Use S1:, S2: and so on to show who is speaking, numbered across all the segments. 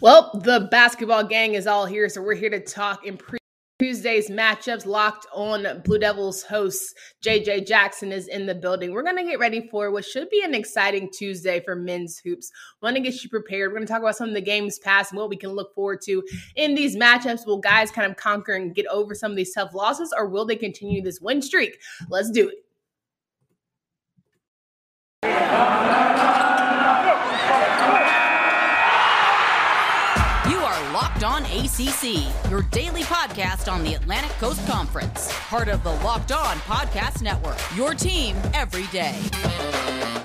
S1: Well, the basketball gang is all here, so we're here to talk in pre- Tuesday's matchups. Locked on Blue Devils hosts JJ Jackson is in the building. We're going to get ready for what should be an exciting Tuesday for men's hoops. Want to get you prepared. We're going to talk about some of the games past and what we can look forward to in these matchups. Will guys kind of conquer and get over some of these tough losses, or will they continue this win streak? Let's do it.
S2: On ACC, your daily podcast on the Atlantic Coast Conference, part of the Locked On Podcast Network. Your team every day.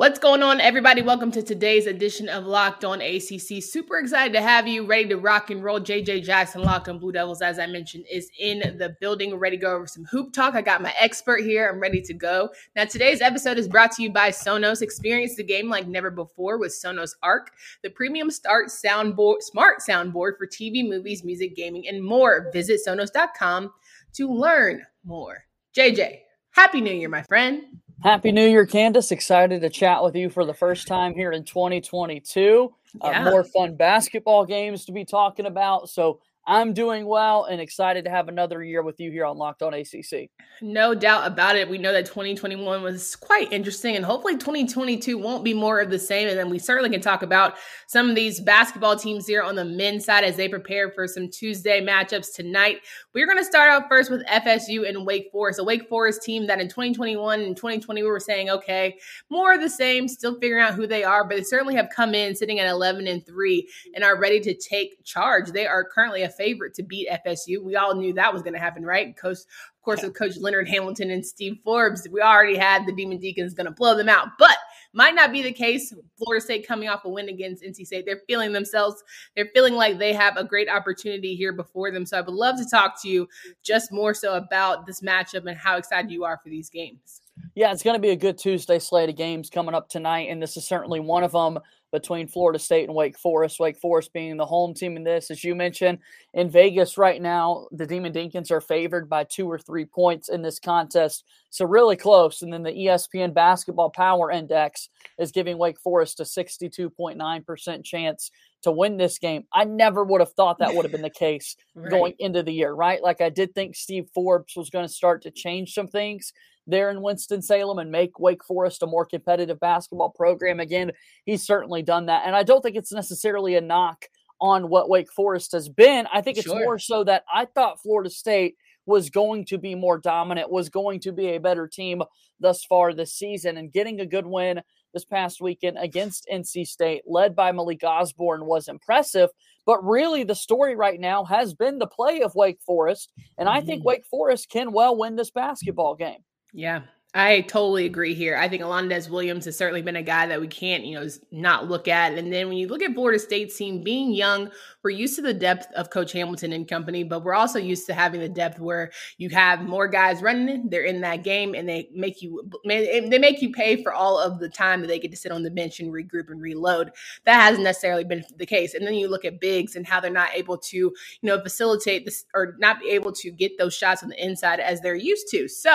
S1: What's going on, everybody? Welcome to today's edition of Locked On ACC. Super excited to have you ready to rock and roll. JJ Jackson, Locked On Blue Devils, as I mentioned, is in the building. Ready to go over some hoop talk. I got my expert here. I'm ready to go. Now, today's episode is brought to you by Sonos. Experience the game like never before with Sonos Arc, the premium start soundboard, smart soundboard for TV, movies, music, gaming, and more. Visit Sonos.com to learn more. JJ, Happy New Year, my friend.
S3: Happy New Year, Candace. Excited to chat with you for the first time here in 2022. Uh, yeah. Uh, more fun basketball games to be talking about. So I'm doing well and excited to have another year with you here on Locked On ACC.
S1: No doubt about it. We know that 2021 was quite interesting, and hopefully 2022 won't be more of the same. And then we certainly can talk about some of these basketball teams here on the men's side as they prepare for some Tuesday matchups tonight. We're going to start out first with FSU and Wake Forest, a Wake Forest team that in 2021 and 2020 we were saying, okay, more of the same, still figuring out who they are, but they certainly have come in sitting at 11 and 3 and are ready to take charge. They are currently a favorite to beat FSU. We all knew that was going to happen, right? Coach, of course, with Coach Leonard Hamilton and Steve Forbes, we already had the Demon Deacons going to blow them out, but might not be the case. Florida State coming off a win against NC State, they're feeling themselves. They're feeling like they have a great opportunity here before them. So I would love to talk to you just more so about this matchup and how excited you are for these games.
S3: Yeah, it's going to be a good Tuesday slate of games coming up tonight, and this is certainly one of them between Florida State and Wake Forest. Wake Forest being the home team in this, as you mentioned. In Vegas right now, the Demon Deacons are favored by two or three points in this contest. So really close. And then the ESPN Basketball Power Index is giving Wake Forest a 62.9% chance to win this game. I never would have thought that would have been the case right. going into the year, right? Like I did think Steve Forbes was going to start to change some things there in Winston-Salem and make Wake Forest a more competitive basketball program. Again, he's certainly done that. And I don't think it's necessarily a knock on what Wake Forest has been. I think it's sure. more so that I thought Florida State was going to be more dominant, was going to be a better team thus far this season. And getting a good win this past weekend against NC State, led by Malik Osborne, was impressive. But really, the story right now has been the play of Wake Forest. And I think mm-hmm. Wake Forest can well win this basketball game.
S1: Yeah, I totally agree here. I think Alondes Williams has certainly been a guy that we can't, you know, not look at. And then when you look at Florida State's team being young, we're used to the depth of Coach Hamilton and company, but we're also used to having the depth where you have more guys running. They're in that game, and they make you they make you pay for all of the time that they get to sit on the bench and regroup and reload. That hasn't necessarily been the case. And then you look at bigs and how they're not able to, you know, facilitate this or not be able to get those shots on the inside as they're used to. So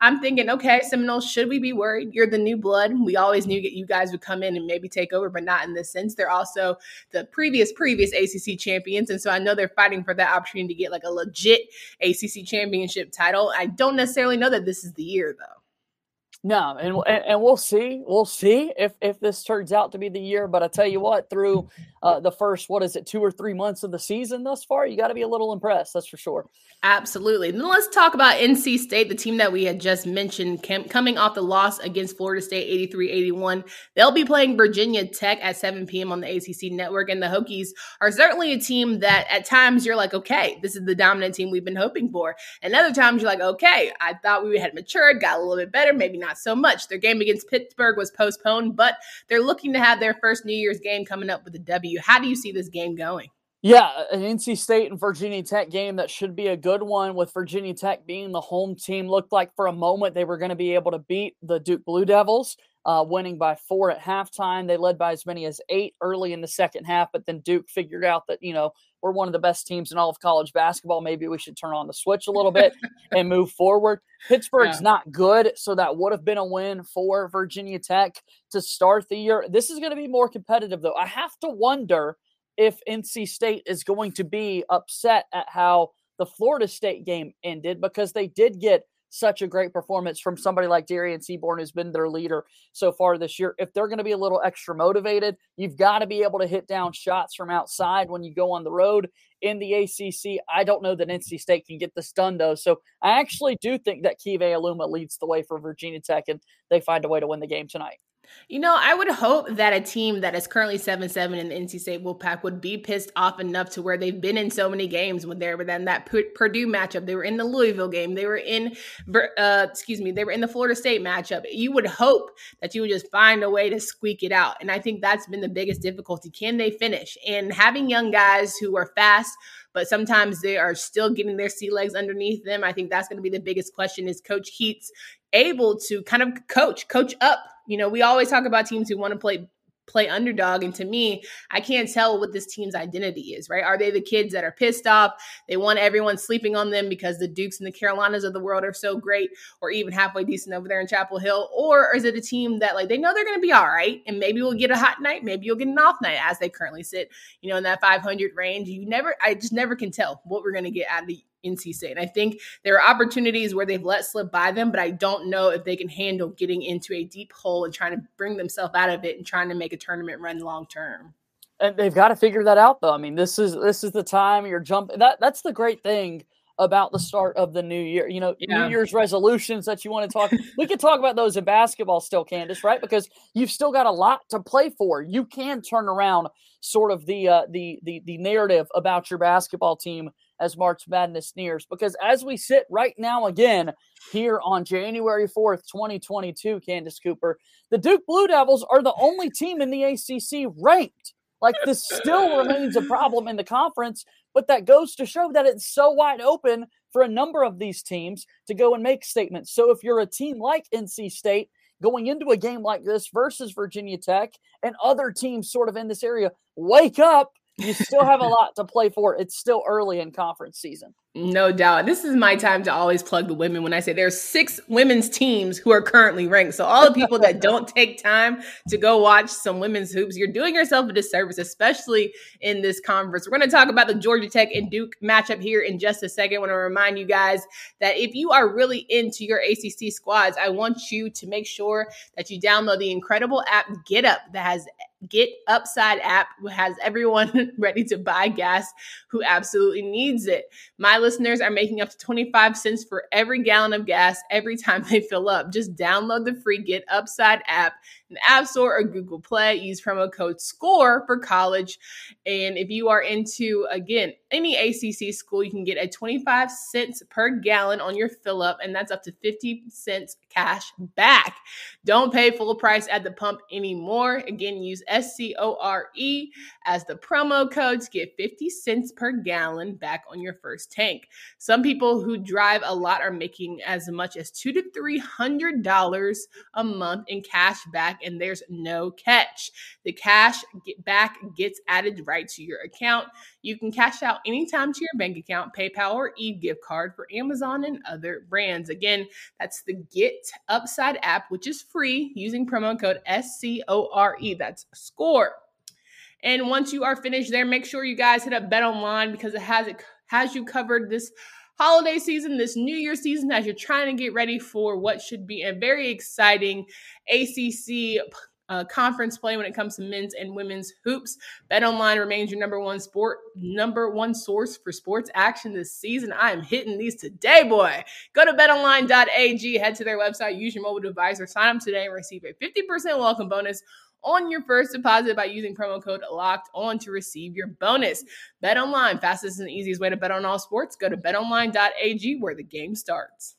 S1: I'm thinking, okay, Seminoles, should we be worried? You're the new blood. We always knew that you guys would come in and maybe take over, but not in this sense. They're also the previous previous ACC champions. And so I know they're fighting for that opportunity to get like a legit ACC championship title. I don't necessarily know that this is the year though.
S3: No, and, and we'll see. We'll see if if this turns out to be the year. But I tell you what, through uh, the first what is it, two or three months of the season thus far, you got to be a little impressed. That's for sure.
S1: Absolutely. Then let's talk about NC State, the team that we had just mentioned, coming off the loss against Florida State 83 81. They'll be playing Virginia Tech at 7 p.m. on the ACC network. And the Hokies are certainly a team that at times you're like, okay, this is the dominant team we've been hoping for. And other times you're like, okay, I thought we had matured, got a little bit better, maybe not so much. Their game against Pittsburgh was postponed, but they're looking to have their first New Year's game coming up with a W. How do you see this game going?
S3: Yeah, an NC State and Virginia Tech game that should be a good one with Virginia Tech being the home team. Looked like for a moment they were going to be able to beat the Duke Blue Devils, uh, winning by four at halftime. They led by as many as eight early in the second half, but then Duke figured out that, you know, we're one of the best teams in all of college basketball. Maybe we should turn on the switch a little bit and move forward. Pittsburgh's yeah. not good, so that would have been a win for Virginia Tech to start the year. This is going to be more competitive, though. I have to wonder if NC State is going to be upset at how the Florida State game ended because they did get such a great performance from somebody like Dereon Seabron, who's been their leader so far this year. If they're going to be a little extra motivated, you've got to be able to hit down shots from outside when you go on the road in the ACC. I don't know that NC State can get this done, though. So I actually do think that Keve Aluma leads the way for Virginia Tech, and they find a way to win the game tonight.
S1: You know, I would hope that a team that is currently 7 7 in the NC State Wolfpack would be pissed off enough to where they've been in so many games when they were then that Purdue matchup. They were in the Louisville game. They were in, uh, excuse me, they were in the Florida State matchup. You would hope that you would just find a way to squeak it out. And I think that's been the biggest difficulty. Can they finish? And having young guys who are fast, but sometimes they are still getting their sea legs underneath them. I think that's going to be the biggest question is Coach Keatts able to kind of coach, coach up. You know, we always talk about teams who want to play play underdog. And to me, I can't tell what this team's identity is, right? Are they the kids that are pissed off? They want everyone sleeping on them because the Dukes and the Carolinas of the world are so great or even halfway decent over there in Chapel Hill? Or is it a team that like they know they're going to be all right and maybe we'll get a hot night, maybe you'll get an off night as they currently sit, you know, in that 500 range. You never, I just never can tell what we're going to get out of the NC State. And I think there are opportunities where they've let slip by them, but I don't know if they can handle getting into a deep hole and trying to bring themselves out of it and trying to make a tournament run long term.
S3: And they've got to figure that out though. I mean, this is this is the time you're jumping that that's the great thing about the start of the new year. You know, yeah. New Year's resolutions that you want to talk. we could talk about those in basketball still, Candace, right? Because you've still got a lot to play for. You can turn around sort of the uh, the the the narrative about your basketball team as March Madness nears. Because as we sit right now again here on January 4th, 2022, Candace Cooper, the Duke Blue Devils are the only team in the ACC ranked. Like this still remains a problem in the conference, but that goes to show that it's so wide open for a number of these teams to go and make statements. So if you're a team like NC State going into a game like this versus Virginia Tech and other teams sort of in this area, wake up you still have a lot to play for. It's still early in conference season.
S1: No doubt. This is my time to always plug the women when I say there's six women's teams who are currently ranked. So all the people that don't take time to go watch some women's hoops, you're doing yourself a disservice, especially in this conference. We're going to talk about the Georgia Tech and Duke matchup here in just a second. I want to remind you guys that if you are really into your ACC squads, I want you to make sure that you download the incredible app Get Up that has Get Upside app has everyone ready to buy gas who absolutely needs it. My listeners are making up to 25 cents for every gallon of gas every time they fill up. Just download the free Get Upside app in the App Store or Google Play. Use promo code SCORE for college. And if you are into, again, any ACC school, you can get a 25 cents per gallon on your fill up, and that's up to 50 cents cash back. Don't pay full price at the pump anymore. Again, use S C O R E as the promo code to get 50 cents per gallon back on your first tank. Some people who drive a lot are making as much as two to three hundred dollars a month in cash back and there's no catch. The cash back gets added right to your account. You can cash out anytime to your bank account, PayPal, or e gift card for Amazon and other brands. Again, that's the Get Upside app, which is free using promo code SCORE. That's SCORE. And once you are finished there, make sure you guys hit up Bet Online because it has it has you covered this holiday season, this New Year season, as you're trying to get ready for what should be a very exciting ACC uh, conference play when it comes to men's and women's hoops. Bet Online remains your number one sport, number one source for sports action this season. I am hitting these today, boy. Go to betonline.ag, head to their website, use your mobile device, or sign up today and receive a 50% welcome bonus on your first deposit by using promo code locked on to receive your bonus. Bet online, fastest and easiest way to bet on all sports. Go to betonline.ag where the game starts.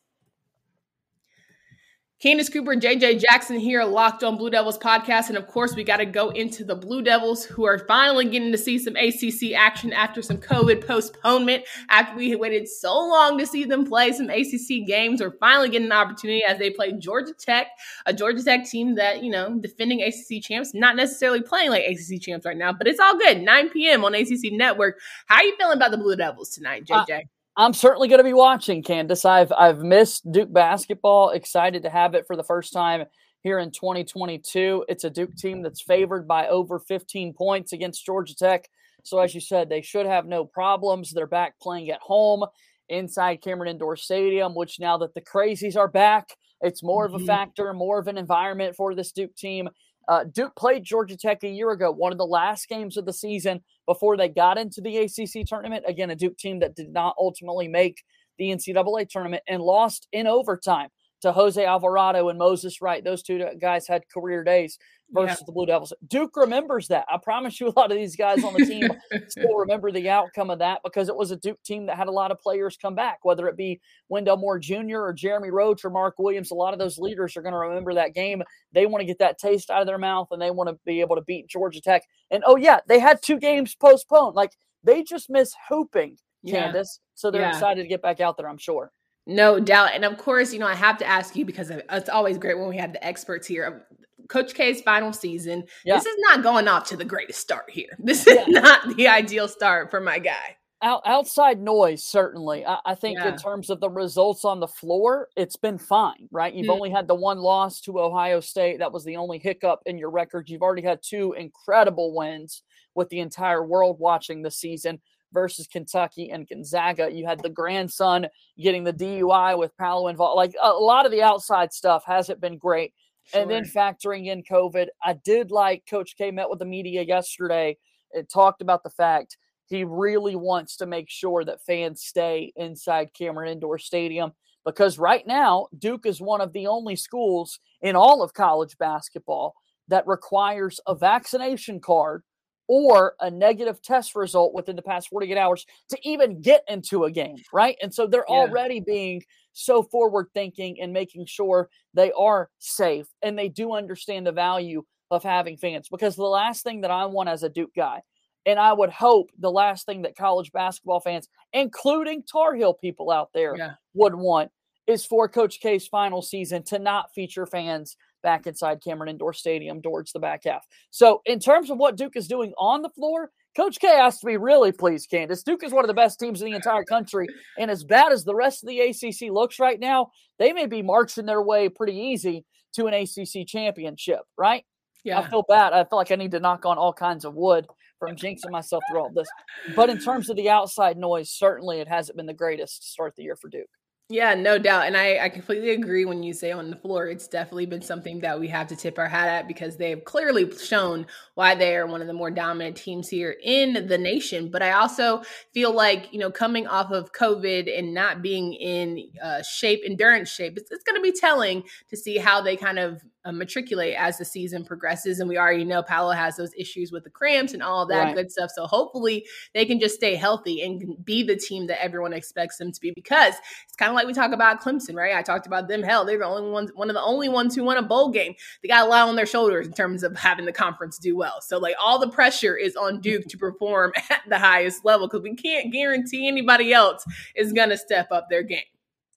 S1: Candace Cooper, and JJ Jackson here, locked on Blue Devils podcast. And of course, we got to go into the Blue Devils who are finally getting to see some ACC action after some COVID postponement. After we waited so long to see them play some ACC games, we're finally getting an opportunity as they play Georgia Tech, a Georgia Tech team that, you know, defending ACC champs, not necessarily playing like ACC champs right now, but it's all good. 9 p.m. on ACC Network. How are you feeling about the Blue Devils tonight, JJ? Uh,
S3: I'm certainly going to be watching, Candace. I've I've missed Duke basketball. Excited to have it for the first time here in 2022. It's a Duke team that's favored by over 15 points against Georgia Tech. So as you said, they should have no problems. They're back playing at home inside Cameron Indoor Stadium, which now that the crazies are back, it's more of a mm-hmm. factor, more of an environment for this Duke team. Uh, Duke played Georgia Tech a year ago, one of the last games of the season before they got into the ACC tournament. Again, a Duke team that did not ultimately make the NCAA tournament and lost in overtime to Jose Alvarado and Moses Wright. Those two guys had career days versus yeah. the Blue Devils. Duke remembers that. I promise you, a lot of these guys on the team still remember the outcome of that because it was a Duke team that had a lot of players come back, whether it be Wendell Moore Jr. or Jeremy Roach or Mark Williams. A lot of those leaders are going to remember that game. They want to get that taste out of their mouth and they want to be able to beat Georgia Tech. And oh, yeah, they had two games postponed. Like they just miss hooping, yeah. Candace. So they're yeah. excited to get back out there, I'm sure.
S1: No doubt. And of course, you know, I have to ask you because it's always great when we have the experts here. Coach K's final season. Yeah. This is not going off to the greatest start here. This is yeah. not the ideal start for my guy.
S3: Out, outside noise, certainly. I, I think yeah. in terms of the results on the floor, it's been fine, right? You've mm. only had the one loss to Ohio State. That was the only hiccup in your record. You've already had two incredible wins with the entire world watching the season versus Kentucky and Gonzaga. You had the grandson getting the DUI with Paolo involved. Like a lot of the outside stuff hasn't been great. Sure. And then factoring in COVID, I did like Coach K met with the media yesterday and talked about the fact he really wants to make sure that fans stay inside Cameron Indoor Stadium because right now, Duke is one of the only schools in all of college basketball that requires a vaccination card or a negative test result within the past 48 hours to even get into a game, right? And so they're yeah. already being so forward thinking and making sure they are safe and they do understand the value of having fans because the last thing that I want as a Duke guy and I would hope the last thing that college basketball fans, including Tar Heel people out there, yeah. would want is for Coach K's final season to not feature fans back inside Cameron Indoor Stadium towards the back half. So, in terms of what Duke is doing on the floor, Coach K has to be really pleased, Candace. Duke is one of the best teams in the entire country. And as bad as the rest of the ACC looks right now, they may be marching their way pretty easy to an ACC championship, right? Yeah. I feel bad. I feel like I need to knock on all kinds of wood from jinxing myself through all this. But in terms of the outside noise, certainly it hasn't been the greatest to start the year for Duke.
S1: Yeah, no doubt. And I, I completely agree when you say on the floor, it's definitely been something that we have to tip our hat at because they've clearly shown why they are one of the more dominant teams here in the nation. But I also feel like, you know, coming off of COVID and not being in uh, shape, endurance shape, it's, it's going to be telling to see how they kind of uh, matriculate as the season progresses. And we already know Paolo has those issues with the cramps and all that right. good stuff. So hopefully they can just stay healthy and be the team that everyone expects them to be because it's kind of like we talk about Clemson, right? I talked about them. Hell, they're the only ones, one of the only ones who won a bowl game. They got a lot on their shoulders in terms of having the conference do well. So like all the pressure is on Duke to perform at the highest level because we can't guarantee anybody else is going to step up their game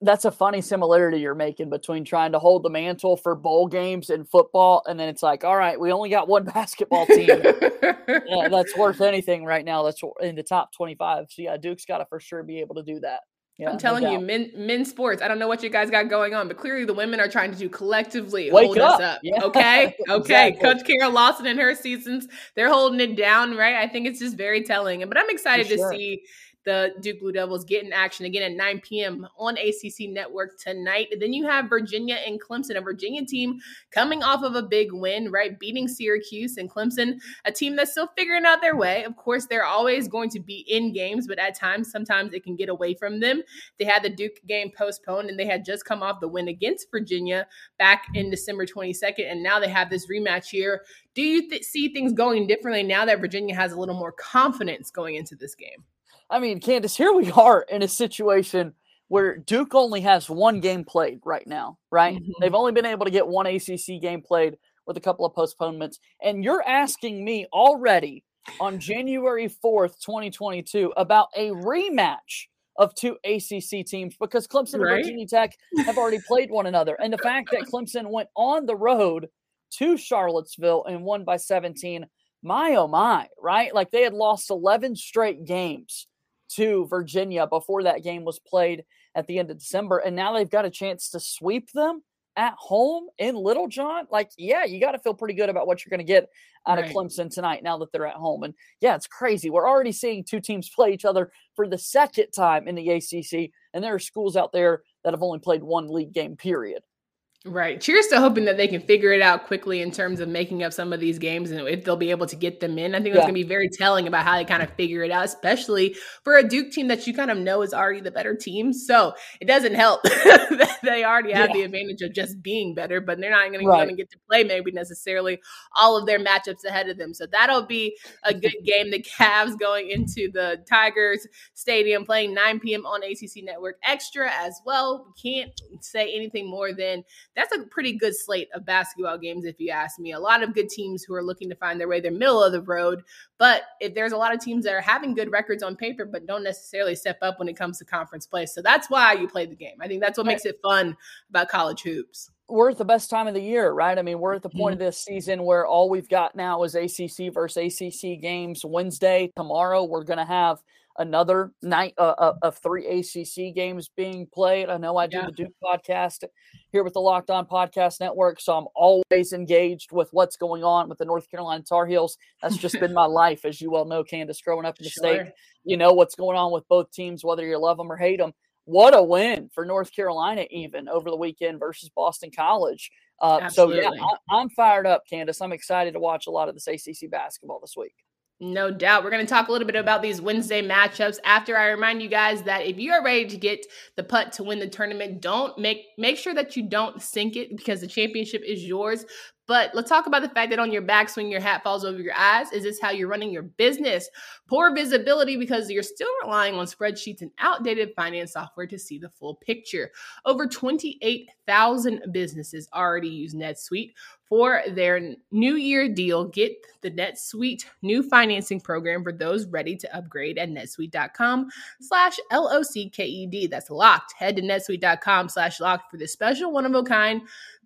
S3: that's a funny similarity you're making between trying to hold the mantle for bowl games and football, and then it's like, all right, we only got one basketball team yeah, that's worth anything right now. That's in the top 25. So yeah, Duke's got to for sure be able to do that. Yeah,
S1: I'm telling no you, men men's sports. I don't know what you guys got going on, but clearly the women are trying to do collectively
S3: Wake
S1: hold
S3: up.
S1: us up. Yeah. Okay, okay. exactly. Coach Kara Lawson and her seasons, they're holding it down, right? I think it's just very telling. But I'm excited sure. to see the Duke Blue Devils get in action again at 9 p.m. on ACC Network tonight. Then you have Virginia and Clemson, a Virginia team coming off of a big win, right? Beating Syracuse and Clemson, a team that's still figuring out their way. Of course, they're always going to be in games, but at times, sometimes it can get away from them. They had the Duke game postponed and they had just come off the win against Virginia back in December 22nd. And now they have this rematch here. Do you th- see things going differently now that Virginia has a little more confidence going into this game?
S3: I mean, Candace, here we are in a situation where Duke only has one game played right now, right? Mm-hmm. They've only been able to get one ACC game played with a couple of postponements. And you're asking me already on January 4th, 2022, about a rematch of two ACC teams because Clemson right? and Virginia Tech have already played one another. And the fact that Clemson went on the road to Charlottesville and won by 17, my oh my, right? Like they had lost 11 straight games to Virginia before that game was played at the end of December. And now they've got a chance to sweep them at home in Littlejohn. like, yeah, you got to feel pretty good about what you're going to get out right. of Clemson tonight now that they're at home. And yeah, it's crazy. We're already seeing two teams play each other for the second time in the ACC, and there are schools out there that have only played one league game, period.
S1: Right. Cheers to hoping that they can figure it out quickly in terms of making up some of these games and if they'll be able to get them in. I think that's yeah. going to be very telling about how they kind of figure it out, especially for a Duke team that you kind of know is already the better team. So it doesn't help that they already have yeah. the advantage of just being better, but they're not going right. to get to play maybe necessarily all of their matchups ahead of them. So that'll be a good game. The Cavs going into the Tigers Stadium playing 9 p.m. on ACC Network Extra as well. We can't say anything more than that's a pretty good slate of basketball games, if you ask me. A lot of good teams who are looking to find their way. They're middle of the road, but if there's a lot of teams that are having good records on paper, but don't necessarily step up when it comes to conference play. So that's why you play the game. I think that's what makes it fun about college hoops
S3: we're at the best time of the year, right? I mean, we're at the point mm-hmm. of this season where all we've got now is ACC versus ACC games. Wednesday, tomorrow, we're going to have another night uh, uh of three ACC games being played. I know I do yeah. the Duke podcast here with the Locked On Podcast Network, so I'm always engaged with what's going on with the North Carolina Tar Heels. That's just been my life, as you well know, Candace, growing up in the sure. state. You know what's going on with both teams, whether you love them or hate them. What a win for North Carolina, even over the weekend versus Boston College. Uh, so, yeah, I, I'm fired up, Candace. I'm excited to watch a lot of this ACC basketball this week.
S1: No doubt. We're going to talk a little bit about these Wednesday matchups after I remind you guys that if you are ready to get the putt to win the tournament, don't make make sure that you don't sink it because the championship is yours. But let's talk about the fact that on your backswing, your hat falls over your eyes. Is this how you're running your business? Poor visibility because you're still relying on spreadsheets and outdated finance software to see the full picture. Over 28,000 businesses already use NetSuite for their new year deal. Get the NetSuite new financing program for those ready to upgrade at netsuite.com slash L-O-C-K-E-D. That's locked. Head to netsuite.com slash locked for this special one of a kind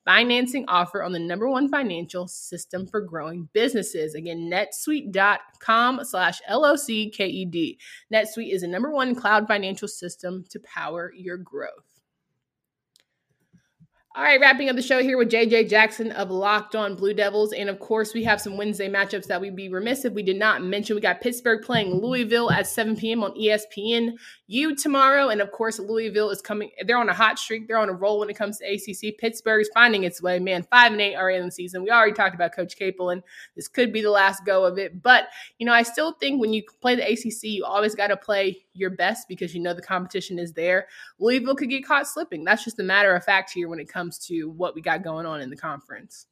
S1: financing offer on the number one financial system for growing businesses. Again, netsuite.com slash L-O-C-K-E-D. NetSuite is the number one cloud financial system to power your growth. All right, wrapping up the show here with JJ Jackson of Locked On Blue Devils. And of course, we have some Wednesday matchups that we'd be remiss if we did not mention. We got Pittsburgh playing Louisville at 7 p.m. on ESPN U tomorrow. And of course, Louisville is coming, they're on a hot streak. They're on a roll when it comes to ACC. Pittsburgh's finding its way, man. 5 and 8 are in the season. We already talked about Coach Capel, and this could be the last go of it. But, you know, I still think when you play the ACC, you always got to play your best because you know the competition is there. Louisville could get caught slipping. That's just a matter of fact here when it comes to what we got going on in the conference.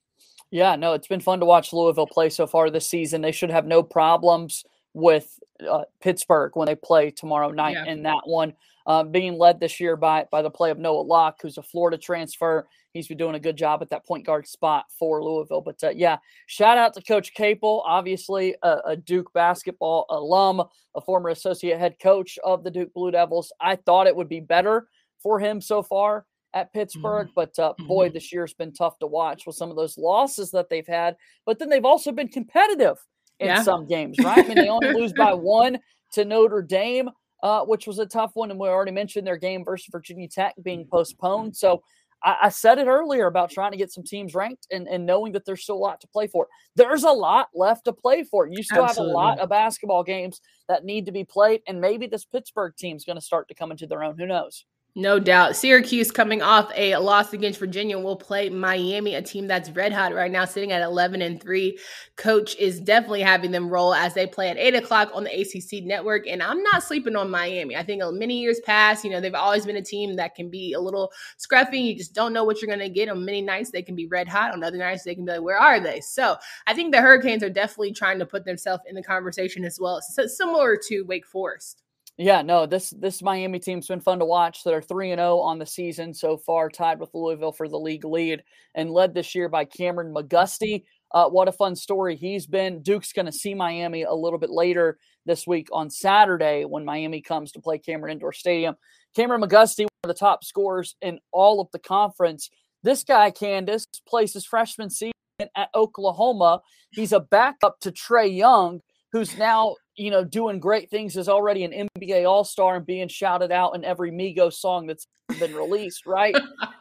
S3: Yeah, no, it's been fun to watch Louisville play so far this season. They should have no problems with uh, Pittsburgh when they play tomorrow night yeah. in that one. Uh, being led this year by by the play of Noah Locke, who's a Florida transfer. He's been doing a good job at that point guard spot for Louisville. But uh, yeah, shout out to Coach Capel, obviously a, a, Duke basketball alum, a former associate head coach of the Duke Blue Devils. I thought it would be better for him so far at Pittsburgh, mm-hmm. but uh, boy, mm-hmm. this year's been tough to watch with some of those losses that they've had. But then they've also been competitive in yeah. some games, right? I mean, they only lose by one to Notre Dame, uh, which was a tough one. And we already mentioned their game versus Virginia Tech being postponed. So I, I said it earlier about trying to get some teams ranked and, and, knowing that there's still a lot to play for. There's a lot left to play for. You still Absolutely. have a lot of basketball games that need to be played. And maybe this Pittsburgh team's going to start to come into their own. Who knows?
S1: No doubt. Syracuse coming off a loss against Virginia will play Miami, a team that's red hot right now, sitting at 11 and 3. Coach is definitely having them roll as they play at 8 o'clock on the ACC network. And I'm not sleeping on Miami. I think many years past, you know, they've always been a team that can be a little scruffy. You just don't know what you're going to get. On many nights, they can be red hot. On other nights, they can be like, where are they? So I think the Hurricanes are definitely trying to put themselves in the conversation as well, so similar to Wake Forest.
S3: Yeah, no, this this Miami team's been fun to watch. They're three and zero on the season so far, tied with Louisville for the league lead, and led this year by Kameron McGusty. Uh, what a fun story he's been. Duke's going to see Miami a little bit later this week on Saturday when Miami comes to play Cameron Indoor Stadium. Kameron McGusty, one of the top scorers in all of the conference. This guy, Candace, plays his freshman season at Oklahoma. He's a backup to Trae Young, who's now you know, doing great things is already an NBA All Star and being shouted out in every Migos song that's been released, right?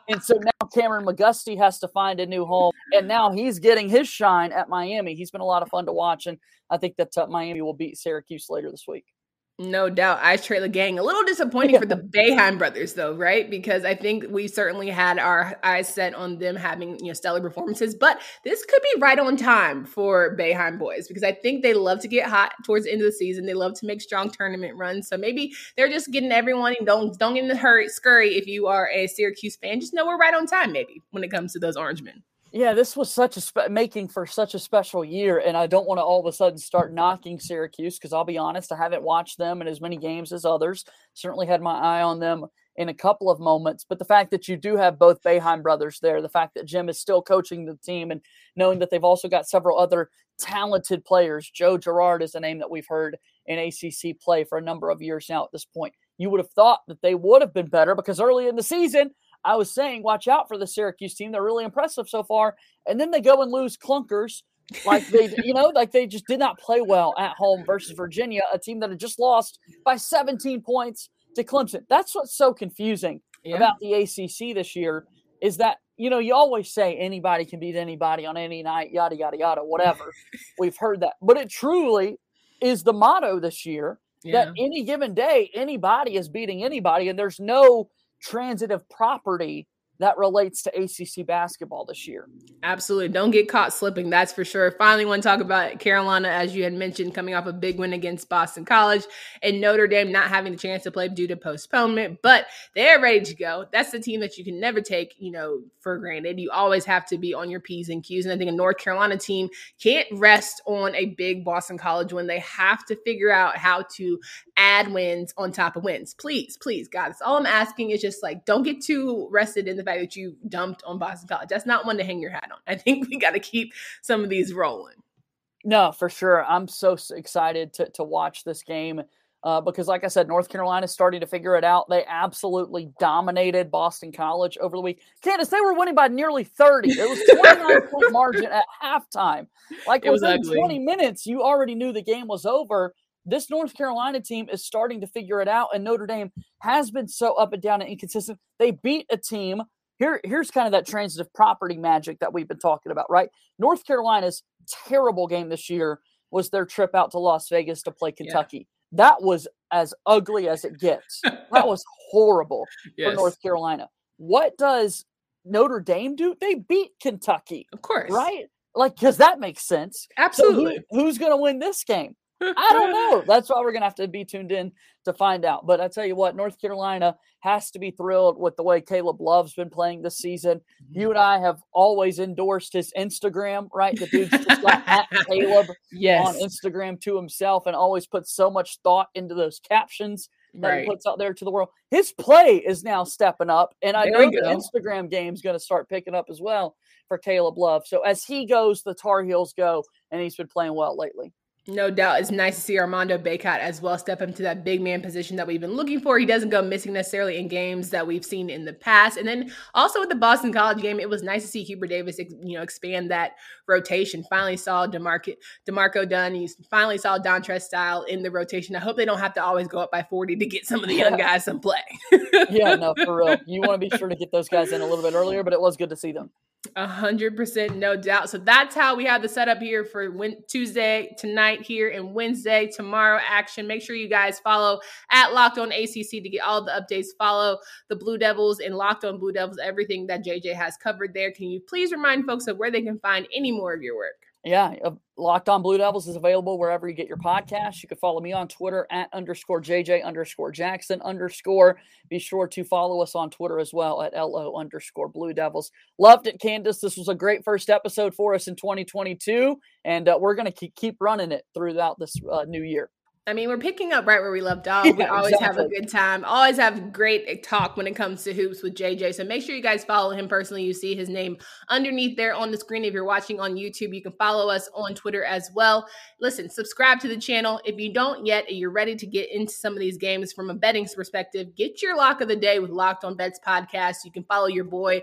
S3: and so now Kameron McGusty has to find a new home, and now he's getting his shine at Miami. He's been a lot of fun to watch, and I think that uh, Miami will beat Syracuse later this week.
S1: No doubt. I the gang. A little disappointing for the Boeheim brothers, though, right? Because I think we certainly had our eyes set on them having you know stellar performances, but this could be right on time for Boeheim boys because I think they love to get hot towards the end of the season. They love to make strong tournament runs. So maybe they're just getting everyone and don't don't get in the hurry scurry if you are a Syracuse fan. Just know we're right on time, maybe, when it comes to those orange men.
S3: Yeah, this was such a spe- making for such a special year, and I don't want to all of a sudden start knocking Syracuse because I'll be honest, I haven't watched them in as many games as others. Certainly had my eye on them in a couple of moments, but the fact that you do have both Boeheim brothers there, the fact that Jim is still coaching the team, and knowing that they've also got several other talented players. Joe Girard is a name that we've heard in ACC play for a number of years now. At this point, you would have thought that they would have been better because early in the season I was saying, watch out for the Syracuse team. They're really impressive so far. And then they go and lose clunkers like they, you know, like they just did not play well at home versus Virginia, a team that had just lost by 17 points to Clemson. That's what's so confusing yeah. about the ACC this year is that, you know, you always say anybody can beat anybody on any night, yada, yada, yada, whatever. We've heard that. But it truly is the motto this year yeah. that any given day, anybody is beating anybody. And there's no, transitive property that relates to ACC basketball this year.
S1: Absolutely. Don't get caught slipping. That's for sure. Finally, want to talk about Carolina, as you had mentioned, coming off a big win against Boston College and Notre Dame not having the chance to play due to postponement, but they're ready to go. That's the team that you can never take, you know, for granted. You always have to be on your P's and Q's. And I think a North Carolina team can't rest on a big Boston College when they have to figure out how to add wins on top of wins. Please, please, God, all I'm asking is just like, don't get too rested in the fact fact that you dumped on Boston College. That's not one to hang your hat on. I think we got to keep some of these rolling.
S3: No, for sure. I'm so excited to, to watch this game uh, because, like I said, North Carolina is starting to figure it out. They absolutely dominated Boston College over the week. Candace, they were winning by nearly 30. It was 29 point margin at halftime. Like it was within ugly. 20 minutes, you already knew the game was over this North Carolina team is starting to figure it out, and Notre Dame has been so up and down and inconsistent. They beat a team here, here's kind of that transitive property magic that we've been talking about, right? North Carolina's terrible game this year was their trip out to Las Vegas to play Kentucky. Yeah. That was as ugly as it gets. that was horrible yes. for North Carolina. What does Notre Dame do? They beat Kentucky.
S1: Of course.
S3: Right? Like, because that makes sense.
S1: Absolutely.
S3: So who, who's going to win this game? I don't know. That's why we're going to have to be tuned in to find out. But I tell you what, North Carolina has to be thrilled with the way Caleb Love's been playing this season. You and I have always endorsed his Instagram, right? The dude's just got at Caleb yes. on Instagram to himself and always puts so much thought into those captions that right. he puts out there to the world. His play is now stepping up, and I there know the Instagram game is going to start picking up as well for Caleb Love. So as he goes, the Tar Heels go, and he's been playing well lately.
S1: No doubt. It's nice to see Armando Bacot as well step into that big man position that we've been looking for. He doesn't go missing necessarily in games that we've seen in the past. And then also with the Boston College game, it was nice to see Hubert Davis, you know, expand that rotation. Finally saw D'Marco, D'Marco Dunn. You finally saw Dontrez Style in the rotation. I hope they don't have to always go up by 40 to get some of the young guys some play.
S3: yeah, no, for real. You want to be sure to get those guys in a little bit earlier, but it was good to see them.
S1: A hundred percent, no doubt. So that's how we have the setup here for Tuesday tonight here and Wednesday tomorrow action. Make sure you guys follow at Locked On ACC to get all the updates. Follow the Blue Devils and Locked On Blue Devils, everything that JJ has covered there. Can you please remind folks of where they can find any more of your work?
S3: Yeah, uh, Locked On Blue Devils is available wherever you get your podcasts. You can follow me on Twitter at underscore JJ underscore Jackson underscore. Be sure to follow us on Twitter as well at LO underscore Blue Devils. Loved it, Candace. This was a great first episode for us in 2022, and uh, we're going to keep running it throughout this uh, new year.
S1: I mean, we're picking up right where we left off. We always exactly. have a good time. Always have great talk when it comes to hoops with JJ. So make sure you guys follow him personally. You see his name underneath there on the screen. If you're watching on YouTube, you can follow us on Twitter as well. Listen, subscribe to the channel. If you don't yet and you're ready to get into some of these games from a betting perspective, get your lock of the day with Locked On Bets podcast. You can follow your boy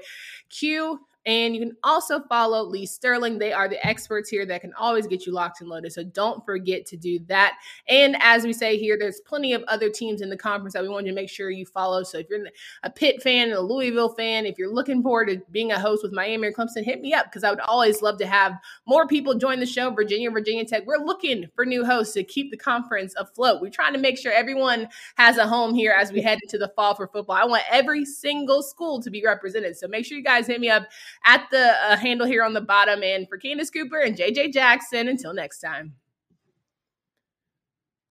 S1: Q and you can also follow Lee Sterling. They are the experts here that can always get you locked and loaded. So don't forget to do that. And as we say here, there's plenty of other teams in the conference that we want you to make sure you follow. So if you're a Pitt fan, a Louisville fan, if you're looking forward to being a host with Miami or Clemson, hit me up because I would always love to have more people join the show. Virginia, Virginia Tech. We're looking for new hosts to keep the conference afloat. We're trying to make sure everyone has a home here as we head into the fall for football. I want every single school to be represented. So make sure you guys hit me up at the uh, handle here on the bottom. And for Candace Cooper and JJ Jackson, until next time.